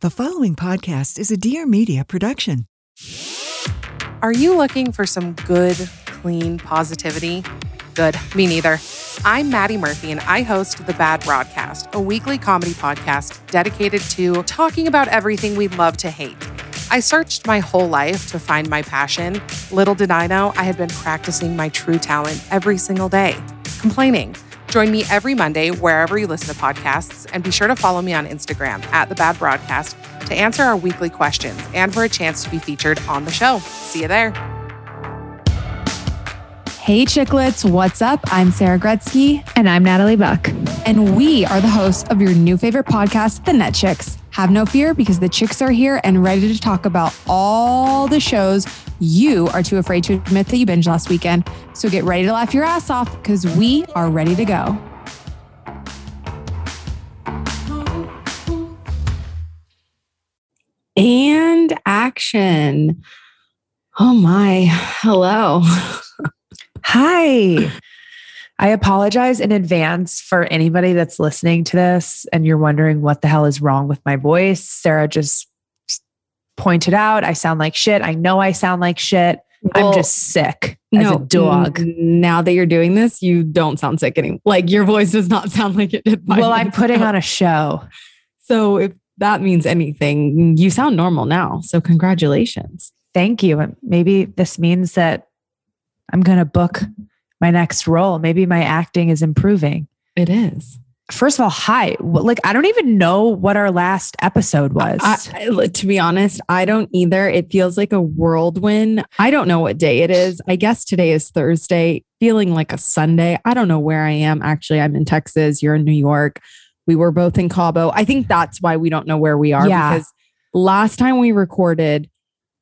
The following podcast is a Dear Media production. Are you looking for some good, clean positivity? Good, me neither. I'm Maddie Murphy, and I host The Bad Broadcast, a weekly comedy podcast dedicated to talking about everything we love to hate. I searched my whole life to find my passion. Little did I know I had been practicing my true talent every single day complaining. Join me every Monday wherever you listen to podcasts, and be sure to follow me on Instagram at The Bad Broadcast to answer our weekly questions and for a chance to be featured on the show. See you there. Hey, chicklets, what's up? I'm Sarah Gretzky. And I'm Natalie Buck. And we are the hosts of your new favorite podcast, The Net Chicks. Have no fear because the chicks are here and ready to talk about all the shows you are too afraid to admit that you binged last weekend. So get ready to laugh your ass off because we are ready to go. And action. Oh my. Hello. Hi. I apologize in advance for anybody that's listening to this and you're wondering what the hell is wrong with my voice. Sarah just pointed out I sound like shit. I know I sound like shit. Well, I'm just sick as no, a dog. Now that you're doing this, you don't sound sick anymore. Like your voice does not sound like it did. Well, I'm putting on a show. So if that means anything, you sound normal now. So congratulations. Thank you. Maybe this means that I'm going to book my next role. Maybe my acting is improving. It is. First of all, hi. Like, I don't even know what our last episode was. I, I, to be honest, I don't either. It feels like a whirlwind. I don't know what day it is. I guess today is Thursday, feeling like a Sunday. I don't know where I am. Actually, I'm in Texas. You're in New York. We were both in Cabo. I think that's why we don't know where we are yeah. because last time we recorded,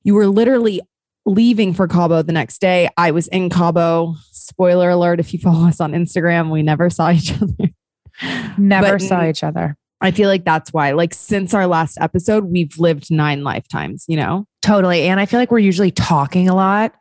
you were literally leaving for Cabo the next day. I was in Cabo. Spoiler alert if you follow us on Instagram, we never saw each other. Never but saw each other. I feel like that's why, like, since our last episode, we've lived nine lifetimes, you know? Totally. And I feel like we're usually talking a lot.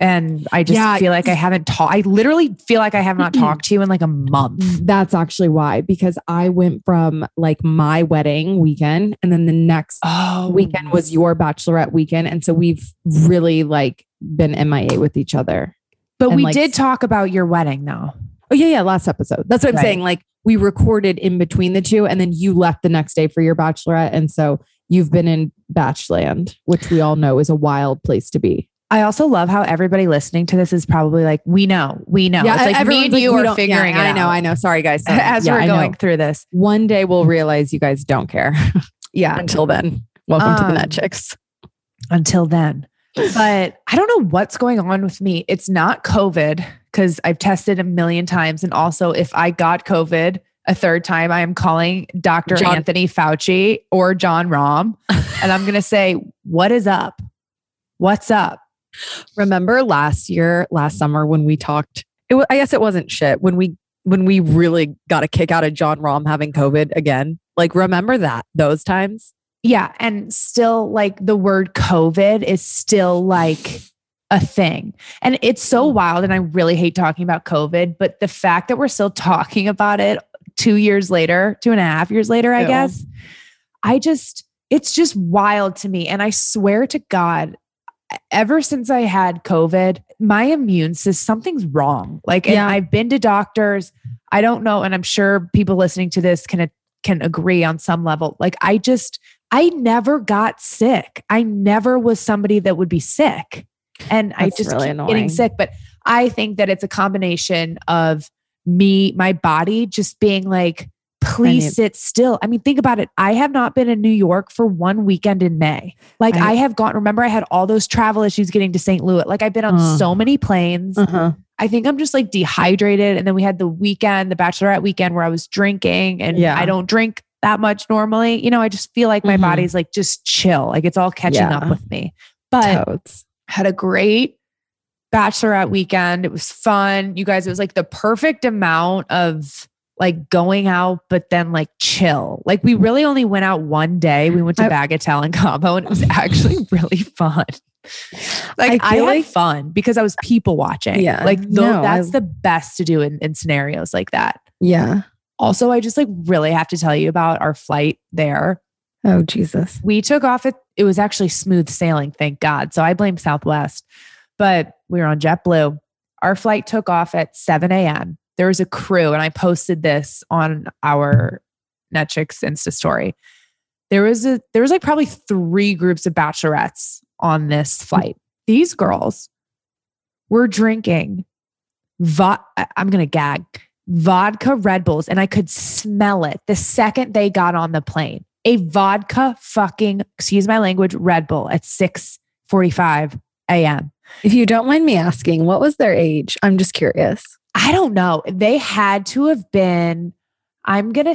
And I just yeah, feel like I haven't talked. I literally feel like I have not talked to you in like a month. Mm, that's actually why, because I went from like my wedding weekend and then the next oh. weekend was your bachelorette weekend. And so we've really like been MIA with each other. But and we like, did talk about your wedding though. Oh yeah, yeah, last episode. That's what I'm right. saying. Like we recorded in between the two, and then you left the next day for your bachelorette, and so you've been in Batchland, which we all know is a wild place to be. I also love how everybody listening to this is probably like, we know, we know. Yeah, it's like me and like, you are figuring yeah, I know, I know. Sorry, guys. Sorry. As yeah, we're going through this. One day we'll realize you guys don't care. yeah. Until then, welcome um, to the um, Net Chicks. Until then. But I don't know what's going on with me. It's not COVID because I've tested a million times. And also, if I got COVID a third time, I am calling Dr. John- Anthony Fauci or Jon Rahm, and I'm going to say, What is up? What's up? Remember last year, last summer when we talked? It was, I guess it wasn't shit when we when we really got a kick out of Jon Rahm having COVID again. Like, remember that those times? Yeah. And still, like, the word COVID is still like a thing. And it's so mm. wild. And I really hate talking about COVID, but the fact that we're still talking about it two years later, two and a half years later, I Ew. guess, I just, it's just wild to me. And I swear to God, ever since I had COVID, my immune system, something's wrong. Like, yeah. I've been to doctors. I don't know. And I'm sure people listening to this can, can agree on some level. Like, I just, I never got sick. I never was somebody that would be sick and That's I just really keep annoying. getting sick. But I think that it's a combination of me, my body just being like, please sit still. I mean, think about it. I have not been in New York for one weekend in May. Like I, I have gone, remember, I had all those travel issues getting to St. Louis. Like I've been on uh, so many planes. Uh-huh. I think I'm just like dehydrated. And then we had the weekend, the bachelorette weekend where I was drinking and yeah. I don't drink that much normally. You know, I just feel like my mm-hmm. body's like just chill. Like it's all catching yeah. up with me. But Totes had a great bachelorette weekend. It was fun. You guys, it was like the perfect amount of like going out, but then like chill. Like we really only went out one day. We went to Bagatelle and Cabo, and it was actually really fun. Like I, I had like, fun because I was people watching. Yeah. Like no, that's I, the best to do in, in scenarios like that. Yeah. Also, I just like really have to tell you about our flight there. Oh, Jesus. We took off it. It was actually smooth sailing, thank God. So I blame Southwest. But we were on JetBlue. Our flight took off at 7 a.m. There was a crew, and I posted this on our Net Chicks Insta story. There was a there was like probably three groups of bachelorettes on this flight. These girls were drinking vo- I'm gonna gag vodka Red Bulls, and I could smell it the second they got on the plane. A vodka fucking excuse my language Red Bull at 6:45 a.m. If you don't mind me asking, what was their age? I'm just curious. I don't know. They had to have been. I'm gonna.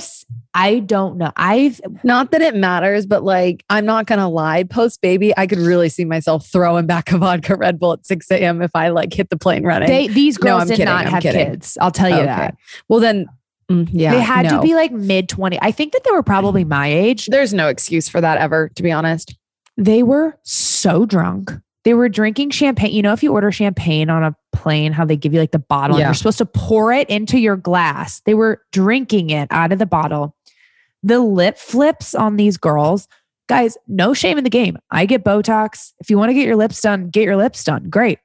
I don't know. I've Not that it matters, but like, I'm not going to lie. Post baby, I could really see myself throwing back a vodka Red Bull at 6 a.m. if I like hit the plane running. they these girls I'm did kidding, not I'm have kidding. kids. I'll tell you Okay. that. well, then, mm, yeah. they had no. to be like mid 20. I think that they were probably my age. There's no excuse for that ever, to be honest. They were so drunk. They were drinking champagne. You know, if you order champagne on a plane, how they give you like the bottle and you're supposed to pour it into your glass. They were drinking it out of the bottle. The lip flips on these girls, guys, no shame in the game. I get Botox. If you want to get your lips done, get your lips done. Great.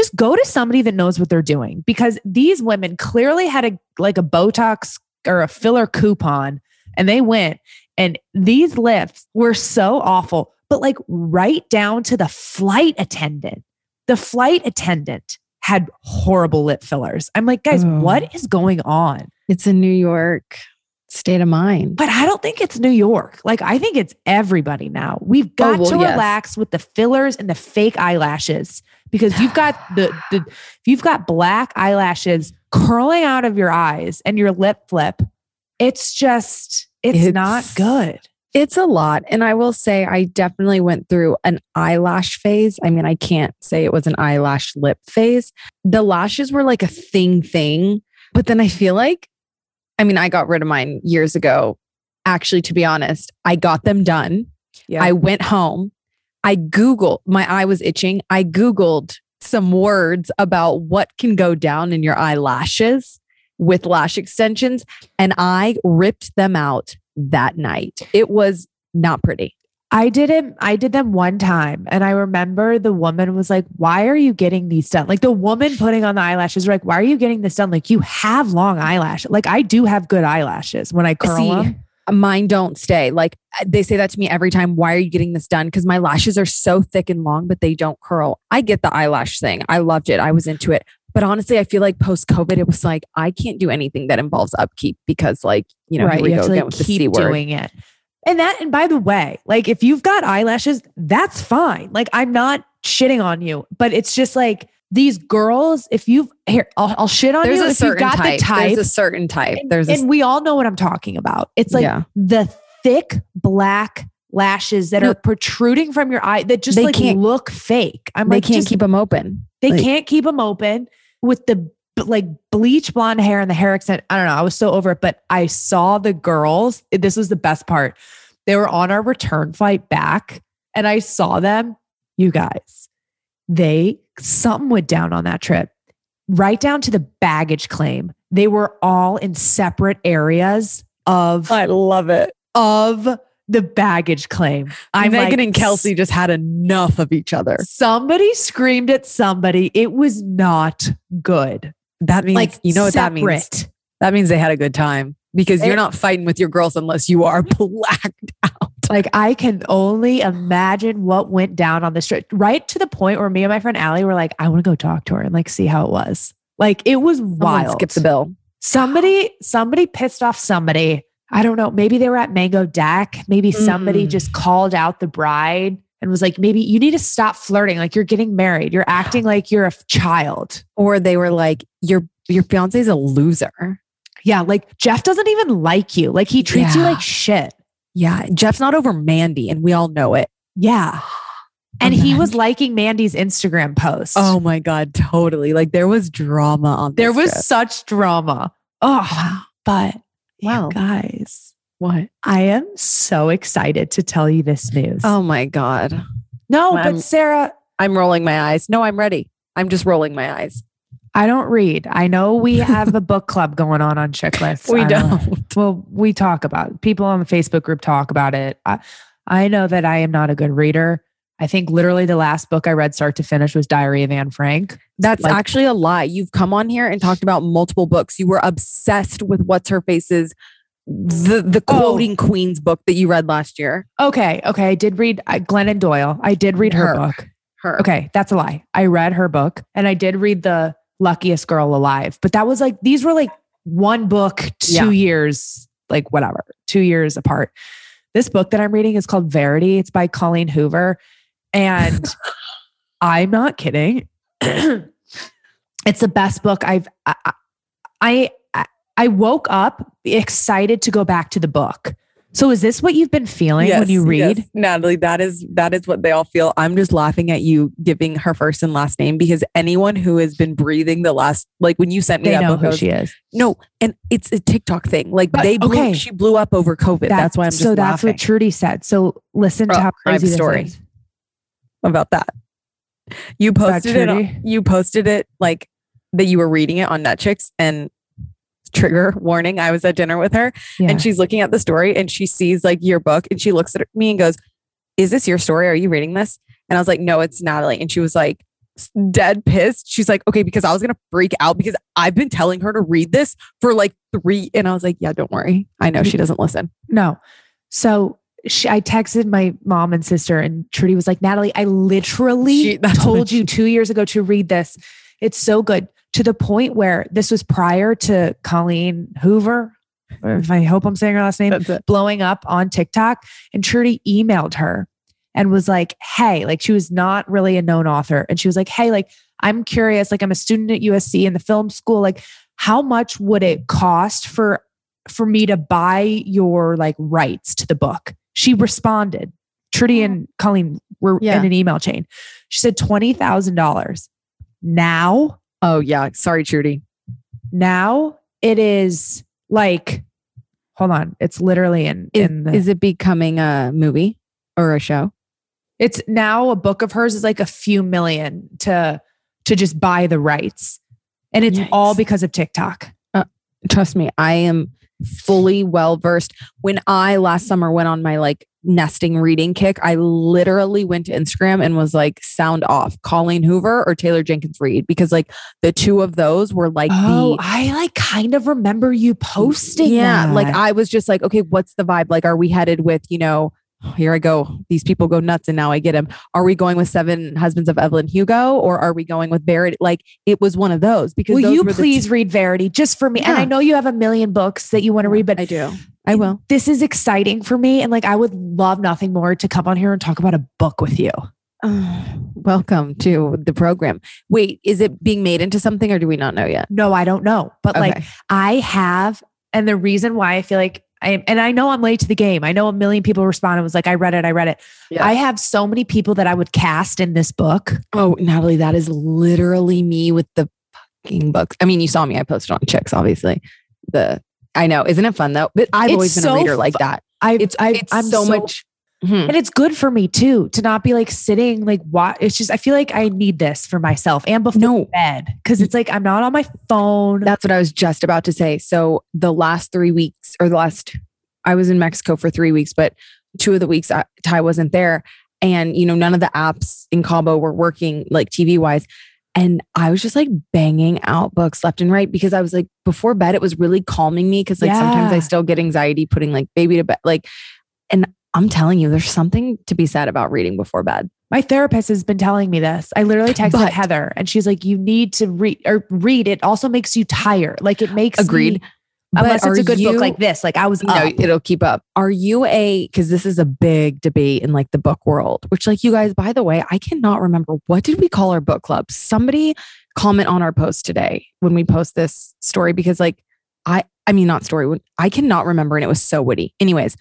Just go to somebody that knows what they're doing because these women clearly had a like a Botox or a filler coupon and they went and these lips were so awful, but like right down to the flight attendant. The flight attendant had horrible lip fillers. I'm like, guys, Oh. what is going on? It's a New York state of mind. But I don't think it's New York. Like, I think it's everybody now. We've oh, got well, to yes. relax with the fillers and the fake eyelashes because you've got the, the if you've got black eyelashes curling out of your eyes and your lip flip. It's just, it's, It's- not good. It's a lot. And I will say, I definitely went through an eyelash phase. I mean, I can't say it was an eyelash lip phase. The lashes were like a thing thing. But then I feel like, I mean, I got rid of mine years ago. Actually, to be honest, I got them done. Yeah. I went home. I Googled, my eye was itching. I Googled some words about what can go down in your eyelashes with lash extensions, and I ripped them out that night. It was not pretty. I did it. I did them one time, and I remember the woman was like, "Why are you getting these done?" Like the woman putting on the eyelashes, were like, "Why are you getting this done?" Like you have long eyelashes. Like I do have good eyelashes when I curl See, them. Mine don't stay. Like uh, they say that to me every time. Why are you getting this done? Because my lashes are so thick and long, but they don't curl. I get the eyelash thing. I loved it. I was into it. But honestly, I feel like post COVID, it was like I can't do anything that involves upkeep because, like, you know, we you go have to like keep doing it. And that, and by the way, like if you've got eyelashes, that's fine. Like I'm not shitting on you, but it's just like these girls. If you've here, I'll, I'll shit on There's you a if you've got type. the type. There's a certain type. and, There's a and we all know what I'm talking about. It's like yeah. the thick black lashes that No. are protruding from your eye that just They like can't- look fake. I'm like they like, can't just- keep them open. They like- can't keep them open with the like bleach blonde hair and the hair extent. I don't know. I was so over it, but I saw the girls. This was the best part. They were on our return flight back, and I saw them. You guys, they something went down on that trip, right down to the baggage claim. They were all in separate areas of I love it. of the baggage claim. I'm Megan like, and Kelsey just had enough of each other. Somebody screamed at somebody. It was not good. That means Like you know what that means. That means they had a good time because They- you're not fighting with your girls unless you are blacked out. Like I can only imagine what went down on the street, right to the point where me and my friend Allie were like, I want to go talk to her and like see how it was. Like it was Someone wild. Skip the bill. Somebody, somebody pissed off somebody. I don't know. Maybe they were at Mango Deck. Maybe somebody Mm. just called out the bride and was like, maybe you need to stop flirting. Like you're getting married. You're acting like you're a child. Or they were like, your your fiance's a loser. Yeah. Like Jeff doesn't even like you. Like he treats you like shit. Yeah, Jeff's not over Mandy, and we all know it. Yeah. And he was liking Mandy's Instagram post. Oh my god, totally. Like there was drama on. there was trip. such drama. Oh, but Wow. you guys, what? I am so excited to tell you this news. Oh my god, no, I'm- but Sarah, I'm rolling my eyes. No, I'm ready. I'm just rolling my eyes. I don't read. I know we have a book club going on on Chicklets. We don't. Well, we talk about it. people on the Facebook group talk about it. I, I know that I am not a good reader. I think literally the last book I read start to finish was Diary of Anne Frank. That's Like- actually a lie. You've come on here and talked about multiple books. You were obsessed with what's her face's the the Oh. quoting queens book that you read last year. Okay, okay. I did read uh, Glennon Doyle. I did read her, Her. book. Her. Okay, that's a lie. I read her book and I did read The Luckiest Girl Alive, but that was like, these were like one book, two Yeah. years, like whatever, two years apart. This book that I'm reading is called Verity. It's by Colleen Hoover. And I'm not kidding. it's the best book I've, I, I, I, I woke up excited to go back to the book. So is this what you've been feeling when you read? yes. Natalie, that is that is what they all feel. I'm just laughing at you giving her first and last name because anyone who has been breathing the last like when you sent me They that know book, who was- she is. no, and it's a TikTok thing. Like But, they blew, okay. she blew up over COVID. that's why I'm just so that's laughing what Trudy said. So listen to Oh, how crazy this story. is. about that. You posted it. On- You posted it like that you were reading it on Net Chicks and trigger warning. I was at dinner with her Yeah. and she's looking at the story and she sees like your book and she looks at me and goes, "Is this your story? Are you reading this?" And I was like, "No, it's Natalie." And she was like dead pissed. She's like, "Okay, because I was going to freak out because I've been telling her to read this for like 3 and I was like, "Yeah, don't worry. I know she doesn't listen." no. So she, I texted my mom and sister, and Trudy was like, Natalie, I literally She- told she- you two years ago to read this. It's so good to the point where this was prior to Colleen Hoover. If I hope I'm saying her last name, blowing up on TikTok. And Trudy emailed her and was like, Hey, like she was not really a known author. And she was like, Hey, like I'm curious, like I'm a student at USC in the film school. Like, how much would it cost for for me to buy your like rights to the book? She responded. Trudy and Colleen were Yeah. in an email chain. She said twenty thousand dollars. Now, Oh yeah, sorry Trudy. now it is like, hold on, it's literally in Is, in the is it becoming a movie or a show? It's now a book of hers is like a few million to to just buy the rights. And it's all because of TikTok. Uh, trust me, I am fully well versed. When I last summer went on my like nesting reading kick, I literally went to Instagram and was like, sound off Colleen Hoover or Taylor Jenkins Reid because like the two of those were like oh, the I like kind of remember you posting. yeah, like. I was just like, okay, what's the vibe? Like, are we headed with, you know, here I go. These people go nuts and now I get him. Are we going with Seven Husbands of Evelyn Hugo or are we going with Verity? Like it was one of those because Will you please two- read Verity just for me? And I know you have a million books that you want to read, but I do. I will. This is exciting for me. And like I would love nothing more to come on here and talk about a book with you. Oh, welcome to the program. Wait, is it being made into something or do we not know yet? No, I don't know. But like I have, and the reason why I feel like I am, and I know I'm late to the game. I know a million people responded was like, I read it, I read it. Yeah. I have so many people that I would cast in this book. oh, Natalie, that is literally me with the fucking books. I mean, you saw me. I posted on Chicks, obviously. The I know, isn't it fun though? But I've It's always been so a reader like that. I, It's I, it's I'm so, much. Mhm. and it's good for me too to not be like sitting like what. It's just I feel like I need this for myself and before No, bed because it's like I'm not on my phone. That's what I was just about to say. So the last three weeks, or the last, I was in Mexico for three weeks, but two of the weeks I, Ty wasn't there, and you know none of the apps in Cabo were working like TV wise, and I was just like banging out books left and right because I was like before bed it was really calming me because like sometimes I still get anxiety putting like baby to bed, like, and I'm telling you, there's something to be said about reading before bed. My therapist has been telling me this. I literally texted But- Heather and she's like, you need to read or read. It also makes you tired. Like it makes Agreed. me- unless it's a good you- book like this. Like I was no, up. it'll keep up. Are you a because this is a big debate in like the book world, which like you guys, by the way, I cannot remember what did we call our book club? Somebody comment on our post today when we post this story because like I I mean not story, I cannot remember and it was so witty. Anyways,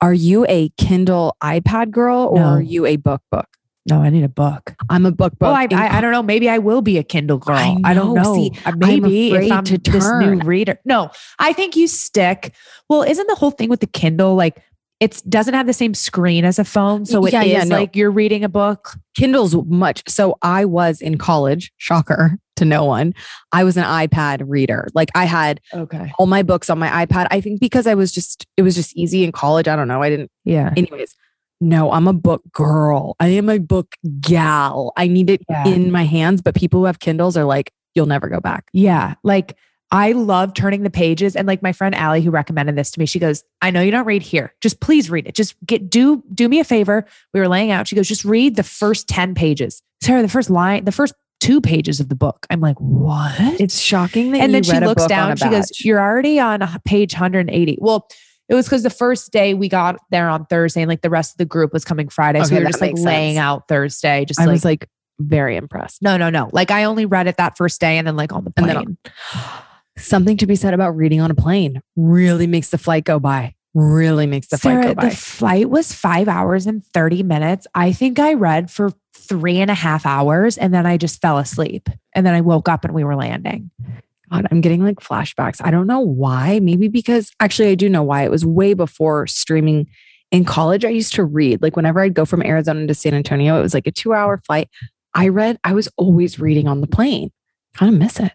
are you a Kindle iPad girl or No. are you a book book? No, I need a book. I'm a book oh, book. Oh, I, I, I don't know. Maybe I will be a Kindle girl. I I, don't know. know. See, maybe afraid if I'm to this new turn. reader. No, I think you stick. Well, isn't the whole thing with the Kindle like it doesn't have the same screen as a phone, so it is Yeah, yeah, no. like you're reading a book. Kindle's much. So I was in college, shocker to no one. I was an iPad reader. Like I had Okay. all my books on my iPad. I think because I was just, it was just easy in college. I don't know. I didn't, Yeah. anyways. No, I'm a book girl. I am a book gal. I need it Yeah. in my hands. But people who have Kindles are like, you'll never go back. Yeah. Like I love turning the pages. And like my friend Allie, who recommended this to me, she goes, I know you don't read here. Just please read it. Just get do do me a favor. We were laying out. She goes, just read the first 10 pages. Sarah, the first line, the first two pages of the book. I'm like, what? It's shocking that and then she looks down. She goes. You're already on page 180. Well, it was because the first day we got there on Thursday, and like the rest of the group was coming Friday. so Okay, we were just like laying sense. out Thursday. Just I like, was like very impressed. no, no, no. Like I only read it that first day and then like on the plane. Something to be said about reading on a plane really makes the flight go by. Really makes the flight go by. the flight was five hours and 30 minutes. I think I read for three and a half hours and then I just fell asleep. And then I woke up and we were landing. God, I'm getting like flashbacks. I don't know why. Maybe because actually, I do know why. It was way before streaming. In college, I used to read. Like whenever I'd go from Arizona to San Antonio, it was like a two hour flight. I read, I was always reading on the plane. Kind of miss it.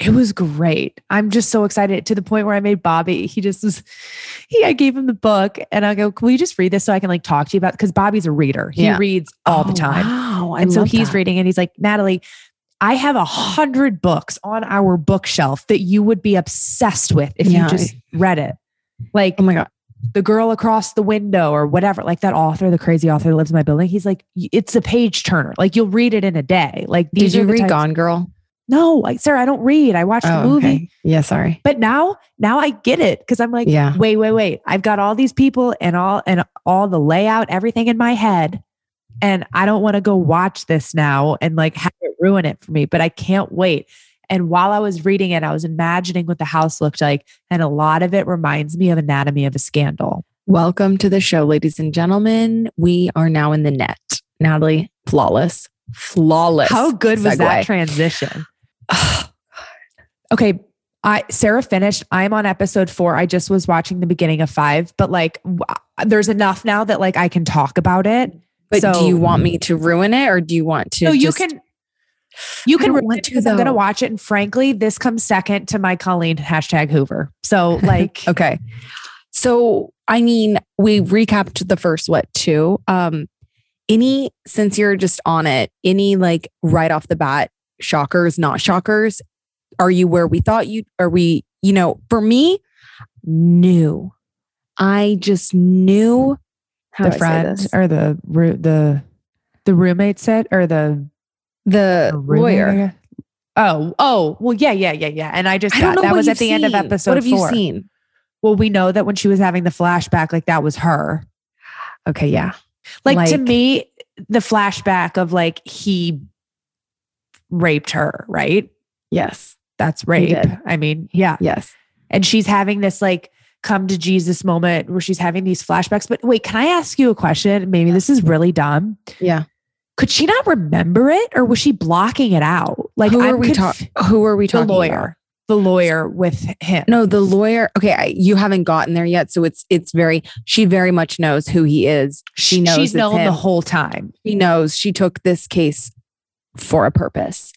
It was great. I'm just so excited to the point where I made Bobby. He just was, he, I gave him the book and I go, Can we just read this so I can like talk to you about Because Bobby's a reader. He Yeah. reads all the Oh, time. Wow. I and so he's that. reading and he's like, Natalie, I have a hundred books on our bookshelf that you would be obsessed with if Yeah, you just read it. Like Oh my God. the girl across the window or whatever, like that author, the crazy author that lives in my building. He's like, it's a page turner. Like you'll read it in a day. Like Did you the read types- Gone Girl? No, like Sarah, I don't read. I watch the Oh, movie. okay. Yeah, sorry. But now, now I get it because I'm like, Yeah. wait, wait, wait. I've got all these people and all and all the layout, everything in my head, and I don't want to go watch this now and like have ruin it for me. But I can't wait. And while I was reading it, I was imagining what the house looked like, and a lot of it reminds me of Anatomy of a Scandal. Welcome to the show, ladies and gentlemen. We are now in the net. Natalie, flawless, flawless. How good was that transition? Okay. I Sarah finished. I'm on episode four. I just was watching the beginning of five, but like w- uh, there's enough now that like I can talk about it. But So- do you want me to ruin it or do you want to? No, you can you can don't want to, I'm gonna watch it. And frankly, this comes second to my Colleen hashtag Hoover. So like Okay. So, I mean, we recapped the first what two. Um, any since you're just on it, any like right off the bat shockers, not shockers? Are you where we thought you? Are we? You know, for me, knew. I just knew how the do friend or the roo- the the roommate said or the, the the roommate, I lawyer. Oh, oh, well, yeah, yeah, yeah, yeah. And I just I got that was at the end of seen. episode What have four. you seen? Well, we know that when she was having the flashback, like that was her. Okay, yeah. Like, to me, the flashback of like he raped her, right? Yes. That's rape. I mean, yeah. Yes. And she's having this like come to Jesus moment where she's having these flashbacks. But wait, can I ask you a question? Maybe this is really dumb. Yeah. Could she not remember it or was she blocking it out? Like, who I'm are we conf- talking? Who are we talking? The lawyer. about? The lawyer with him. No, the lawyer. Okay, I, you haven't gotten there yet, so it's it's very. She very much knows who he is. She knows she's known the whole time. She knows she took this case for a purpose.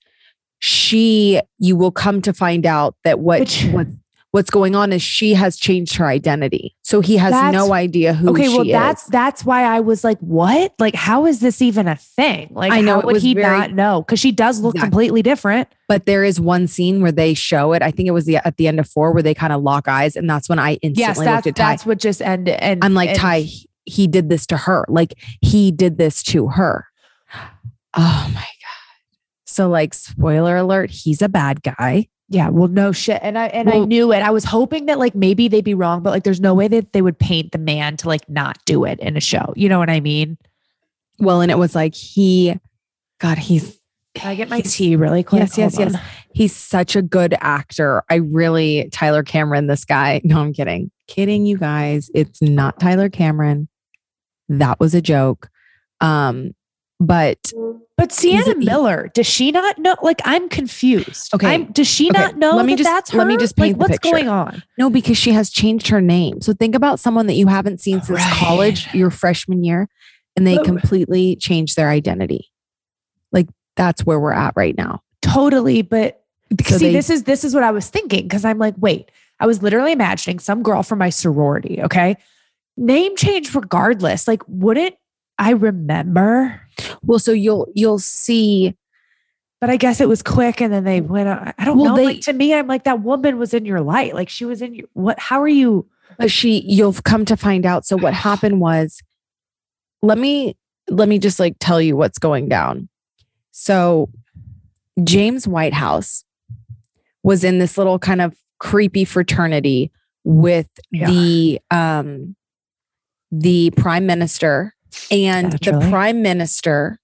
She, you will come to find out that what Which- what what's going on is she has changed her identity, so he has That's- no idea who. okay, well, she that's is. that's why I was like, what? Like, how is this even a thing? Like, I know, how would he very- not know? Because she does look Exactly. completely different. But there is one scene where they show it. I think it was the at the end of four where they kind of lock eyes, and that's when I instantly Yes, looked that's at Ty. that's what just ended. And I'm like, and Ty, he did this to her. Like he did this to her. Oh my God. So, like, spoiler alert, he's a bad guy. Yeah, well, no shit. And I and I knew it. I was hoping that like maybe they'd be wrong, but like there's no way that they would paint the man to like not do it in a show. You know what I mean? Well, and it was like he, God, he's Can I get my tea really quick? Yes, yes, yes. He's such a good actor. I really, Tyler Cameron, this guy. No, I'm kidding. Kidding, you guys. It's not Tyler Cameron. That was a joke. Um, but But Sienna Miller, does she not know? Like, I'm confused. Okay, I'm, does she okay, not know let me that just- that's let me her? just like, paint the what's picture. going on? No, because she has changed her name. So think about someone that you haven't seen since Right. college, your freshman year, and they Oh. completely change their identity. Like that's where we're at right now. Totally, but So see, they- this is this is what I was thinking because I'm like, wait, I was literally imagining some girl from my sorority. Okay, name change regardless. Like, wouldn't I remember, Well, so you'll you'll see but I guess it was quick and then they went. I don't Well, know. they- like to me, I'm like, that woman was in your light. Like she was in your what how are you? but she you'll come to find out so what happened was let me let me just like tell you what's going down so james whitehouse was in this little kind of creepy fraternity with Yeah. the um the prime minister and Naturally. the prime minister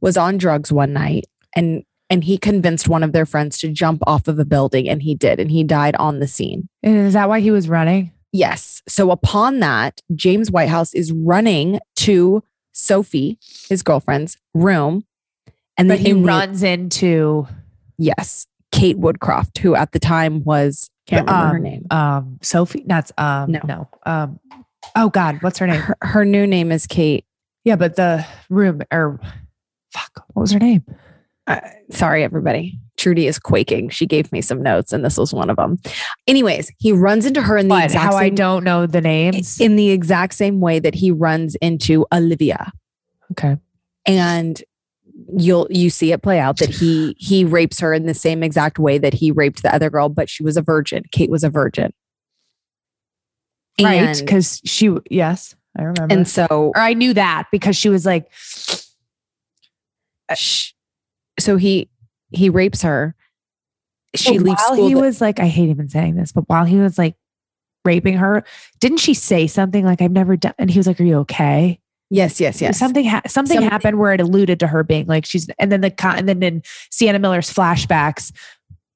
was on drugs one night and and he convinced one of their friends to jump off of a building and he did and he died on the scene is that why he was running? Yes. So upon that, James Whitehouse is running to Sophie, his girlfriend's room. And But then he runs into yes, Kate Woodcroft, who at the time was can't remember her um, name. Um, Sophie. That's um No. no. Um, oh God, what's her name? Her, her new name is Kate. Yeah, but the room or fuck, what was her name? Uh, sorry, everybody. Trudy is quaking. She gave me some notes, and this was one of them. Anyways, he runs into her in the But exact how I same, don't know the names. in the exact same way that he runs into Olivia. okay. and you'll you see it play out that he he rapes her in the same exact way that he raped the other girl but she was a virgin kate was a virgin Right. Because she yes, I remember. and so or I knew that because she was like, sh- so he he rapes her she But leaves while he was like, I hate even saying this, but while he was like raping her, didn't she say something like, I've never done? And he was like, Are you okay? yes yes yes Something ha- something Something- happened where it alluded to her being like she's and then the con- and then in Sienna Miller's flashbacks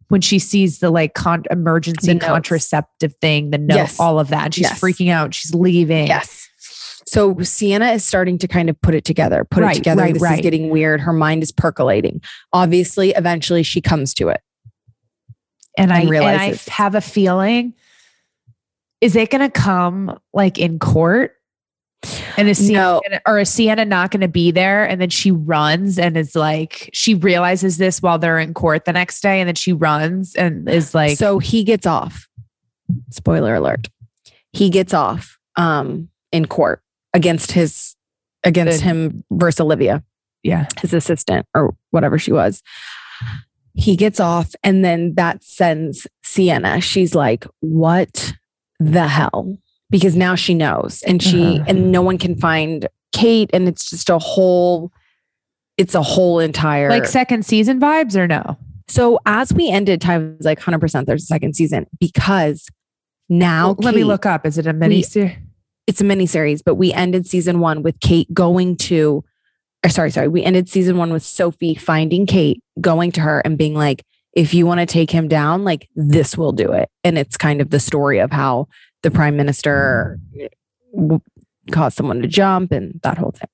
when she sees the like con- emergency The contraceptive thing, the note, Yes. all of that, and she's Yes. freaking out. She's leaving. yes so sienna is starting to kind of put it together put Right, it together right, this right. is getting weird her mind is percolating obviously eventually she comes to it and I and and I have a feeling. Is it going to come like in court? And is Sienna No. gonna- or is Sienna not going to be there? And then she runs and is like, she realizes this while they're in court the next day, and then she runs and is like, so he gets off. Spoiler alert. He gets off um in court against his against Good. him versus Olivia, yeah, his assistant or whatever she was. He gets off and then that sends Sienna. She's like, "What the hell?" Because now she knows and she Uh-huh. and no one can find Kate and it's just a whole it's a whole entire like second season vibes or no? so as we ended, Ty was like 100% there's a second season because now Well, let me look up. Is it a mini series? It's a mini series, but we ended season one with Kate going to, or sorry, sorry. We ended season one with Sophie finding Kate, going to her and being like, if you want to take him down, like this will do it. And it's kind of the story of how the prime minister caused someone to jump and that whole thing.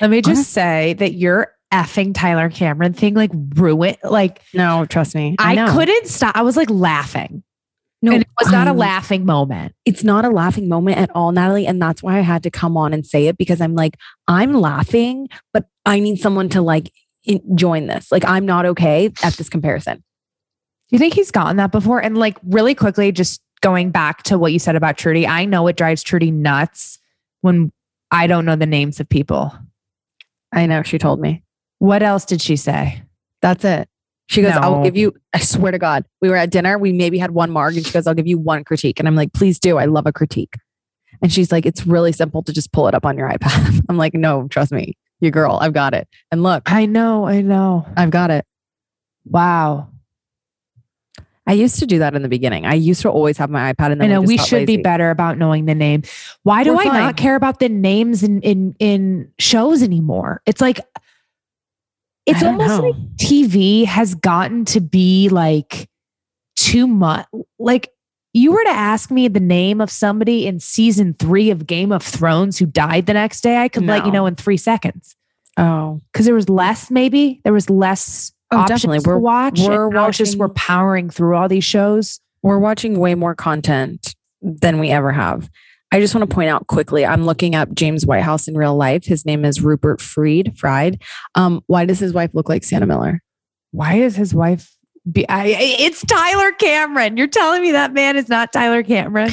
Let me just say that your effing Tyler Cameron thing like ruined. Like No, trust me. I, know. couldn't stop. I was like laughing. No, and it was not a I'm- laughing moment. it's not a laughing moment at all, Natalie. And that's why I had to come on and say it because I'm like, I'm laughing, but I need someone to like in- join this. Like, I'm not okay at this comparison. Do you think he's gotten that before? And like really quickly, just going back to what you said about Trudy, I know it drives Trudy nuts when I don't know the names of people. I know. She told me. What else did she say? That's it. She goes, I'll give you, I swear to God, we were at dinner. We maybe had one marg and she goes, I'll give you one critique. And I'm like, please do. I love a critique. And she's like, it's really simple to just pull it up on your iPad. I'm like, no, trust me. You girl, I've got it. And look, I know, I know. I've got it. Wow. I used to do that in the beginning. I used to always have my iPad and I then know we should be better about knowing the name. Why do We're I fine. not care about the names in in in shows anymore? It's like it's almost know. like TV has gotten to be like too much. Like you were to ask me the name of somebody in season three of Game of Thrones who died the next day, I could let you know in three seconds Oh, because there was less. Maybe there was less. Oh, definitely. We're- watch. we're it's just we're powering through all these shows. we're watching way more content than we ever have. I just want to point out quickly. I'm looking up James Whitehouse in real life. His name is Rupert Friend. Friend. Um, why does his wife look like Sienna Miller? Why is his wife? Be, I- it's Tyler Cameron. You're telling me that man is not Tyler Cameron?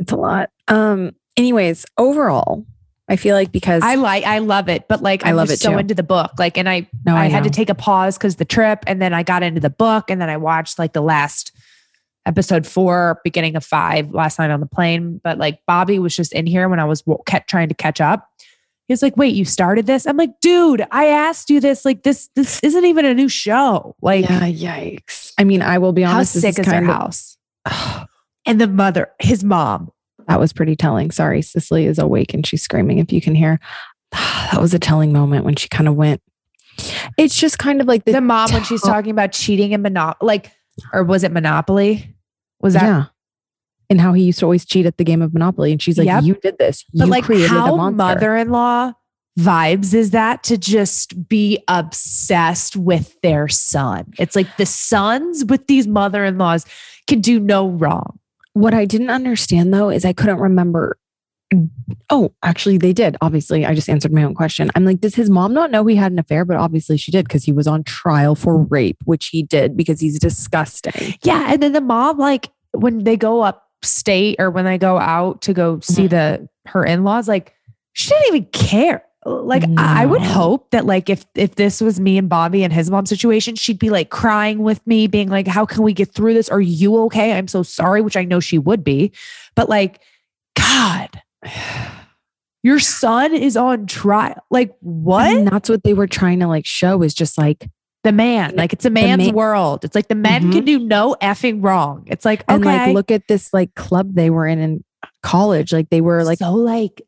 It's a lot. Um, anyways, overall, I feel like because I like, I love it, but like, I I'm love just it so too. into the book. Like, and I, no, I, I, had to take a pause because the trip, and then I got into the book, and then I watched like the last episode four, beginning of five last night on the plane. But like, Bobby was just in here when I was kept trying to catch up. He was like, "Wait, you started this?" I'm like, "Dude, I asked you this. Like, this, this isn't even a new show. Like, yeah, yikes. I mean, I will be how honest. this sick is, their kind of- house?" And the mother, his mom, That was pretty telling. Sorry, Cicely is awake and she's screaming. If you can hear, that was a telling moment when she kind of went. It's just kind of like the, the, mom when she's talking about cheating and monopoly, like, or was it Monopoly? Was that yeah, and how he used to always cheat at the game of Monopoly, and she's like, Yep. "You did this. But you like created how mother-in-law vibes is that to just be obsessed with their son? It's like the sons with these mother-in-laws can do no wrong. What I didn't understand though is I couldn't remember. Oh, actually, they did. Obviously, I just answered my own question. I'm like, does his mom not know he had an affair? But obviously, she did because he was on trial for rape, which he did because he's disgusting. Yeah, and then the mom like when they go upstate or when they go out to go see Mhm. the her in-laws like she didn't even care. Like I I would hope that like if if this was me and Bobby and his mom situation, she'd be like crying with me, being like, "How can we get through this? Are you okay? I'm so sorry," which I know she would be, but like, God, your son is on trial. Like what? And that's what they were trying to like show is just like the man, like it's a man's man- world. It's like the men mm-hmm. can do no effing wrong. It's like okay, and like look at this like club they were in in college. Like they were like so like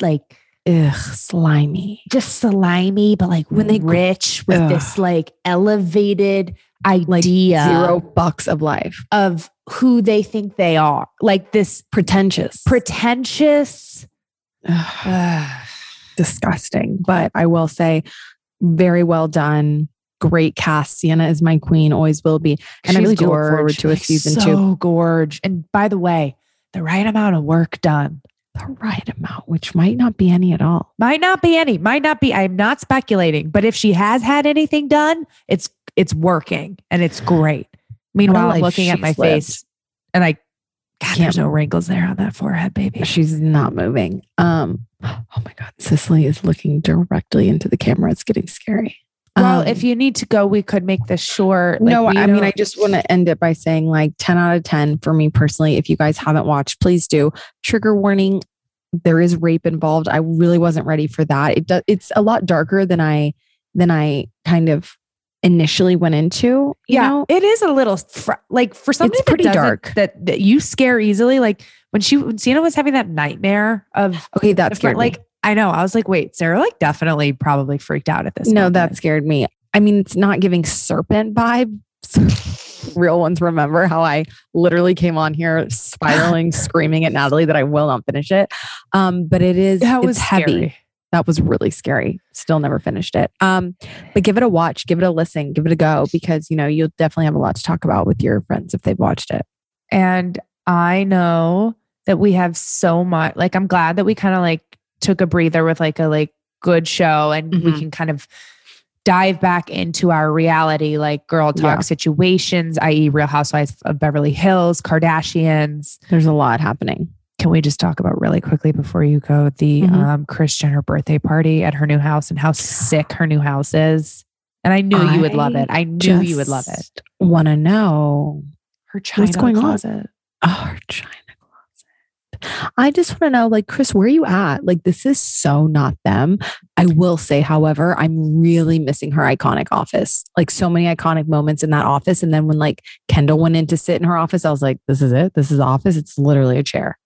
like ugh, slimy. just slimy, but like When they rich with Ugh. this like elevated Like idea Zero bucks of life. of who they think they are. Like this Pretentious. pretentious. Ugh, Ugh. disgusting. But I will say, very well done. Great cast. Sienna is my queen, always will be. And I She's really do look forward to a Like, season so two. gorge. And by the way, the right amount of work done. The right amount, which might not be any at all. Might not be any, might not be. I'm not speculating, but if she has had anything done, it's it's working and it's great. Meanwhile, I'm looking at my lived. face and I God, Can't- there's no wrinkles there on that forehead, baby. She's not moving. Um, oh my God. Cicely is looking directly into the camera. It's getting scary. Well, Um, if you need to go, we could make this short. Like, no, I mean, I just want to end it by saying like 10 out of 10 for me personally. If you guys haven't watched, please do. Trigger warning. There is rape involved. I really wasn't ready for that. It does, it's a lot darker than I, than I kind of initially went into. Yeah, know? it is a little fr- like for something It's pretty dark. that that you scare easily. Like when she when Sienna was having that nightmare of Okay. that's like me. I know I was like, wait, Sarah like definitely probably freaked out at this. No, moment. that scared me. I mean, it's not giving serpent vibes. Real ones remember how I literally came on here spiraling, screaming at Natalie that I will not finish it. Um, but it is that it's was heavy. scary. That was really scary. Still never finished it. Um, but give it a watch, give it a listen, give it a go because you know you'll definitely have a lot to talk about with your friends if they've watched it. And I know that we have so much. Like I'm glad that we kind of like took a breather with like a like good show, and we Mhm. can kind of dive back into our reality, like girl talk Yeah. situations, i.e., Real Housewives of Beverly Hills, Kardashians. There's a lot happening. Can we just talk about really quickly before you go the Mhm. um, Kris Jenner birthday party at her new house and how sick her new house is? And I knew you would love it. I knew you would love it. Want to know Her china what's going on? closet. Oh, her China. I just want to know, like, Kris, where are you at? Like, this is so not them. I will say, however, I'm really missing her iconic office. Like, so many iconic moments in that office. And then when like Kendall went in to sit in her office, I was like, this is it. This is the office. It's literally a chair.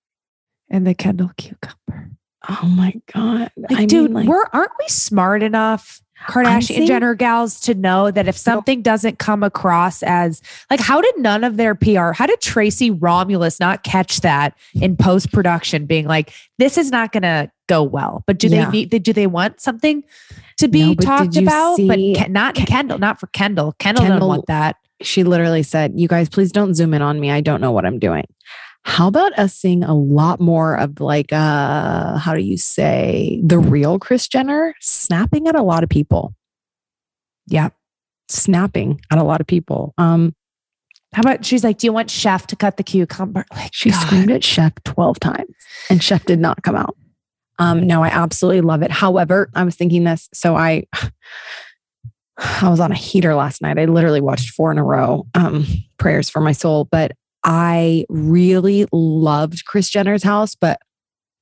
And the Kendall cucumber. Oh my God. Like, I dude, mean, like, we're aren't we smart enough, Kardashian Jenner gals, to know that if something doesn't come across as like, how did none of their PR, how did Tracy Romulus not catch that in post production, being like, this is not going to go well? But do Yeah. they need? Do they want something to be No, but talked about? see- but Ken- not Ken- Kendall, not for Kendall. Kendall, doesn't want that. she literally said, You guys, please don't zoom in on me. I don't know what I'm doing. How about us seeing a lot more of like uh how do you say the real Kris Jenner snapping at a lot of people. Yeah. Snapping at a lot of people. Um How about she's like, do you want Chef to cut the cucumber? Like she God. screamed at Chef 12 times and Chef did not come out. Um, no, I absolutely love it. However, I was thinking this. So I I was on a heater last night. I literally watched four in a row. Um, prayers for my soul. But I really loved Kris Jenner's house, but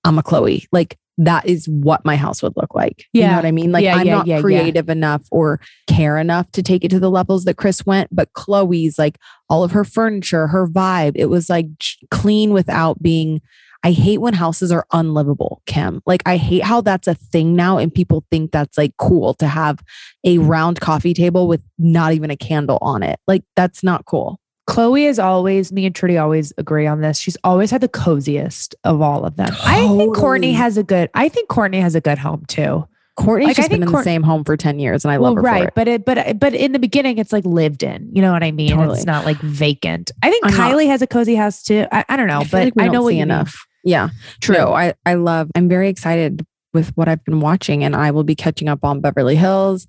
I'm a Chloe. Like that is what my house would look like. You know Yeah. what I mean? Like Yeah, I'm yeah, not yeah, yeah. creative enough or care enough to take it to the levels that Kris went, but Chloe's like all of her furniture, her vibe, it was like clean without being I hate when houses are unlivable, Kim. Like I hate how that's a thing now and people think that's like cool to have a round coffee table with not even a candle on it. Like that's not cool. Chloe is always, me and Trudy always agree on this. She's always had the coziest of all of them. I think Courtney has a good, I think Courtney has a good home too. Courtney's Like, just been in the same home for 10 years and I well, love her right. for it. But it, but, but in the beginning, it's like lived in, you know what I mean? Totally. It's not like vacant. I think I'm not- Kylie has a cozy house too. I, I don't know, I but like I know what you mean. enough. Yeah. True. No, I, I love, I'm very excited with what I've been watching and I will be catching up on Beverly Hills.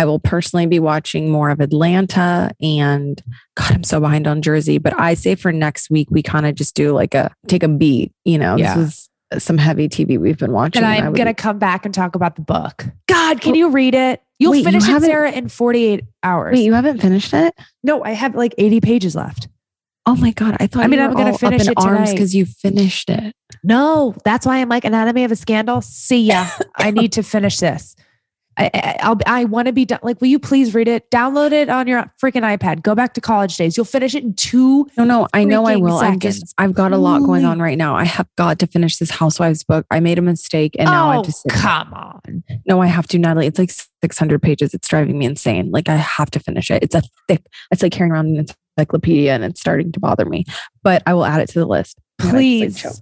I will personally be watching more of Atlanta and God, I'm so behind on Jersey. But I say for next week, we kind of just do like a take a beat. You know, Yeah. this is some heavy TV we've been watching. And I'm would- to come back and talk about the book. God, can Oh. you read it? You'll Wait, you finish it, haven't- Sarah, in 48 hours. Wait, you haven't finished it? no, I have like 80 pages left. Oh my God. I thought I mean, you I'm gonna finish in it arms because you finished it. No, that's why I'm like Anatomy of a Scandal. See ya. I need to finish this. I, I, I'll, I want to be done. Like, will you please read it? Download it on your freaking iPad. Go back to college days. You'll finish it in two. No, no, I know I will. I'm just, I've got a lot going on right now. I have got to finish this Housewives book. I made a mistake and now I oh, have to sit. come on. No, I have to, Natalie. It's like 600 pages. It's driving me insane. Like I have to finish it. It's a thick, it's like carrying around an encyclopedia and it's starting to bother me, but I will add it to the list. God, I like, Please.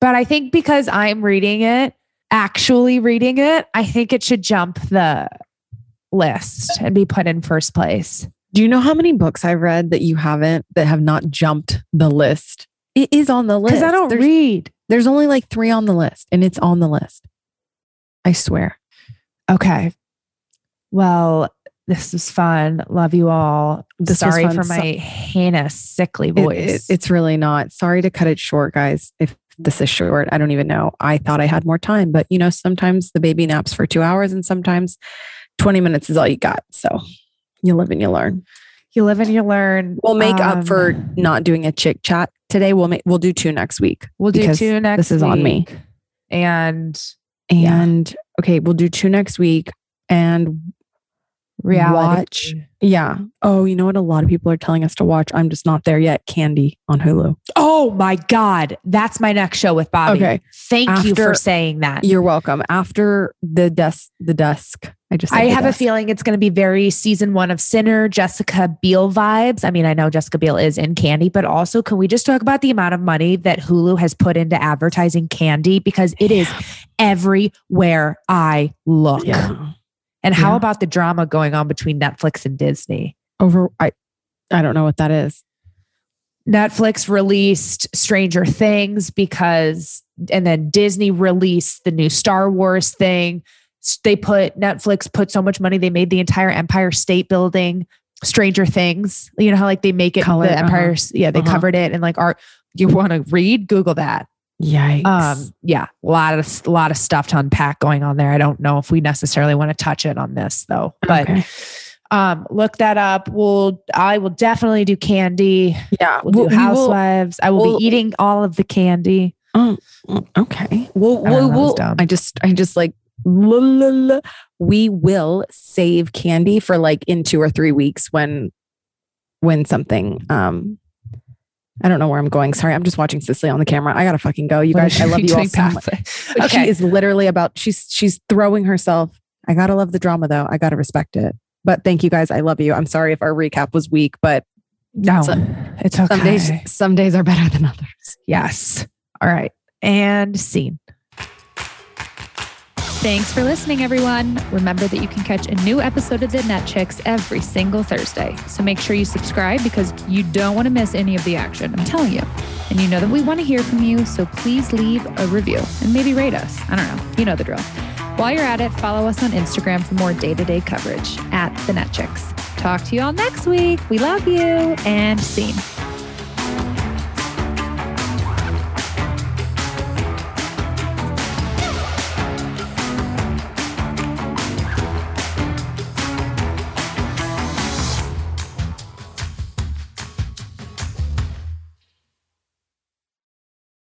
But I think because I'm reading it, actually reading it, I think it should jump the list and be put in first place. Do you know how many books I've read that you haven't, that have not jumped the list? It is on the list. Because I don't there's, read. there's only like three on the list and it's on the list. I swear. Okay. Well, this is fun. Love you all. This Sorry for So- my heinous, sickly It- voice. it- it's really not. Sorry to cut it short, guys. If this is short, I don't even know. I thought I had more time, but you know, sometimes the baby naps for two hours and sometimes 20 minutes is all you got. So you live and you learn. you live and you learn. We'll make up for Um, not doing a chick chat today. We'll make, we'll do two next week. We'll do two next. this is on me. week. And Yeah. And okay, we'll do two next week. And reality. Watch. yeah. Oh, you know what? A lot of people are telling us to watch. I'm just not there yet. Candy on Hulu. Oh my God. That's my next show with Bobby. Okay. Thank you for saying that. You're welcome. After the desk, the desk. I just. I have a feeling it's going to be very season one of Sinner, Jessica Biel vibes. I mean, I know Jessica Biel is in Candy, but also can we just talk about the amount of money that Hulu has put into advertising Candy because it is everywhere I look. Yeah. And how Yeah. about the drama going on between Netflix and Disney? Over. I. I don't know what that is. Netflix released Stranger Things because, and then Disney released the new Star Wars thing. They put, Netflix put so much money, they made the entire Empire State Building Stranger Things. You know how like they make it Color, the uh-huh. Empire, yeah, they Uh-huh. covered it and like art. You want to read? Google that. Yikes. Um, yeah, a lot of a lot of stuff to unpack going on there. I don't know if we necessarily want to touch it on this though, but Okay. um, look that up. We'll I will definitely do candy. yeah. We'll do we will- housewives. I will we'll- be eating all of the candy. Oh, okay. We'll, I we'll, we'll- I just, I just like, we will save candy for like in two or three weeks when, when something, um, I don't know where I'm going. Sorry, I'm just watching Cicely on the camera. I gotta fucking go. You guys, I love you all so much. Okay. She is literally about. She's she's throwing herself. I gotta love the drama though. I gotta respect it. But thank you guys. I love you. I'm sorry if our recap was weak, but No, So- it's okay. some days some days are better than others. yes. All right. And scene. Thanks for listening, everyone. Remember that you can catch a new episode of The Net Chicks every single Thursday. So make sure you subscribe because you don't want to miss any of the action. I'm telling you. And you know that we want to hear from you, so please leave a review and maybe rate us. I don't know. You know the drill. While you're at it, follow us on Instagram for more day to day coverage at The Net Chicks. Talk to you all next week. We love you and scene.